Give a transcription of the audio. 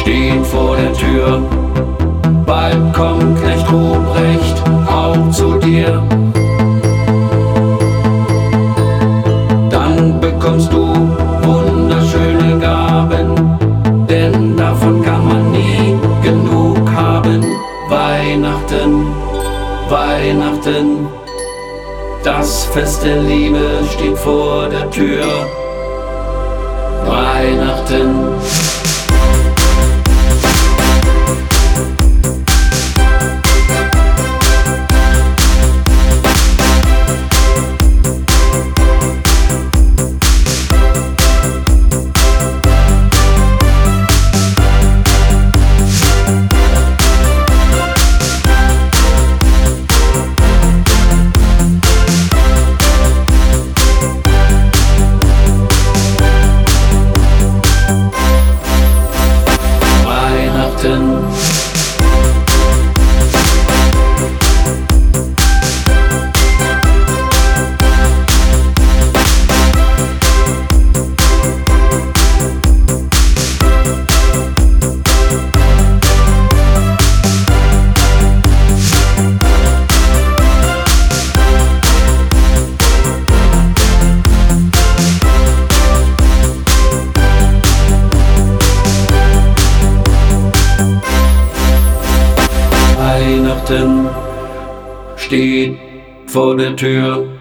stehen vor der Tür. Bald kommt Knecht Ruprecht auch zu dir. Dann bekommst du wunderschöne Gaben, denn davon kann man nie genug haben. Weihnachten, Weihnachten, das Fest der Liebe steht vor der Tür. Weihnachten. Weihnachten. Weihnachten steht vor der Tür.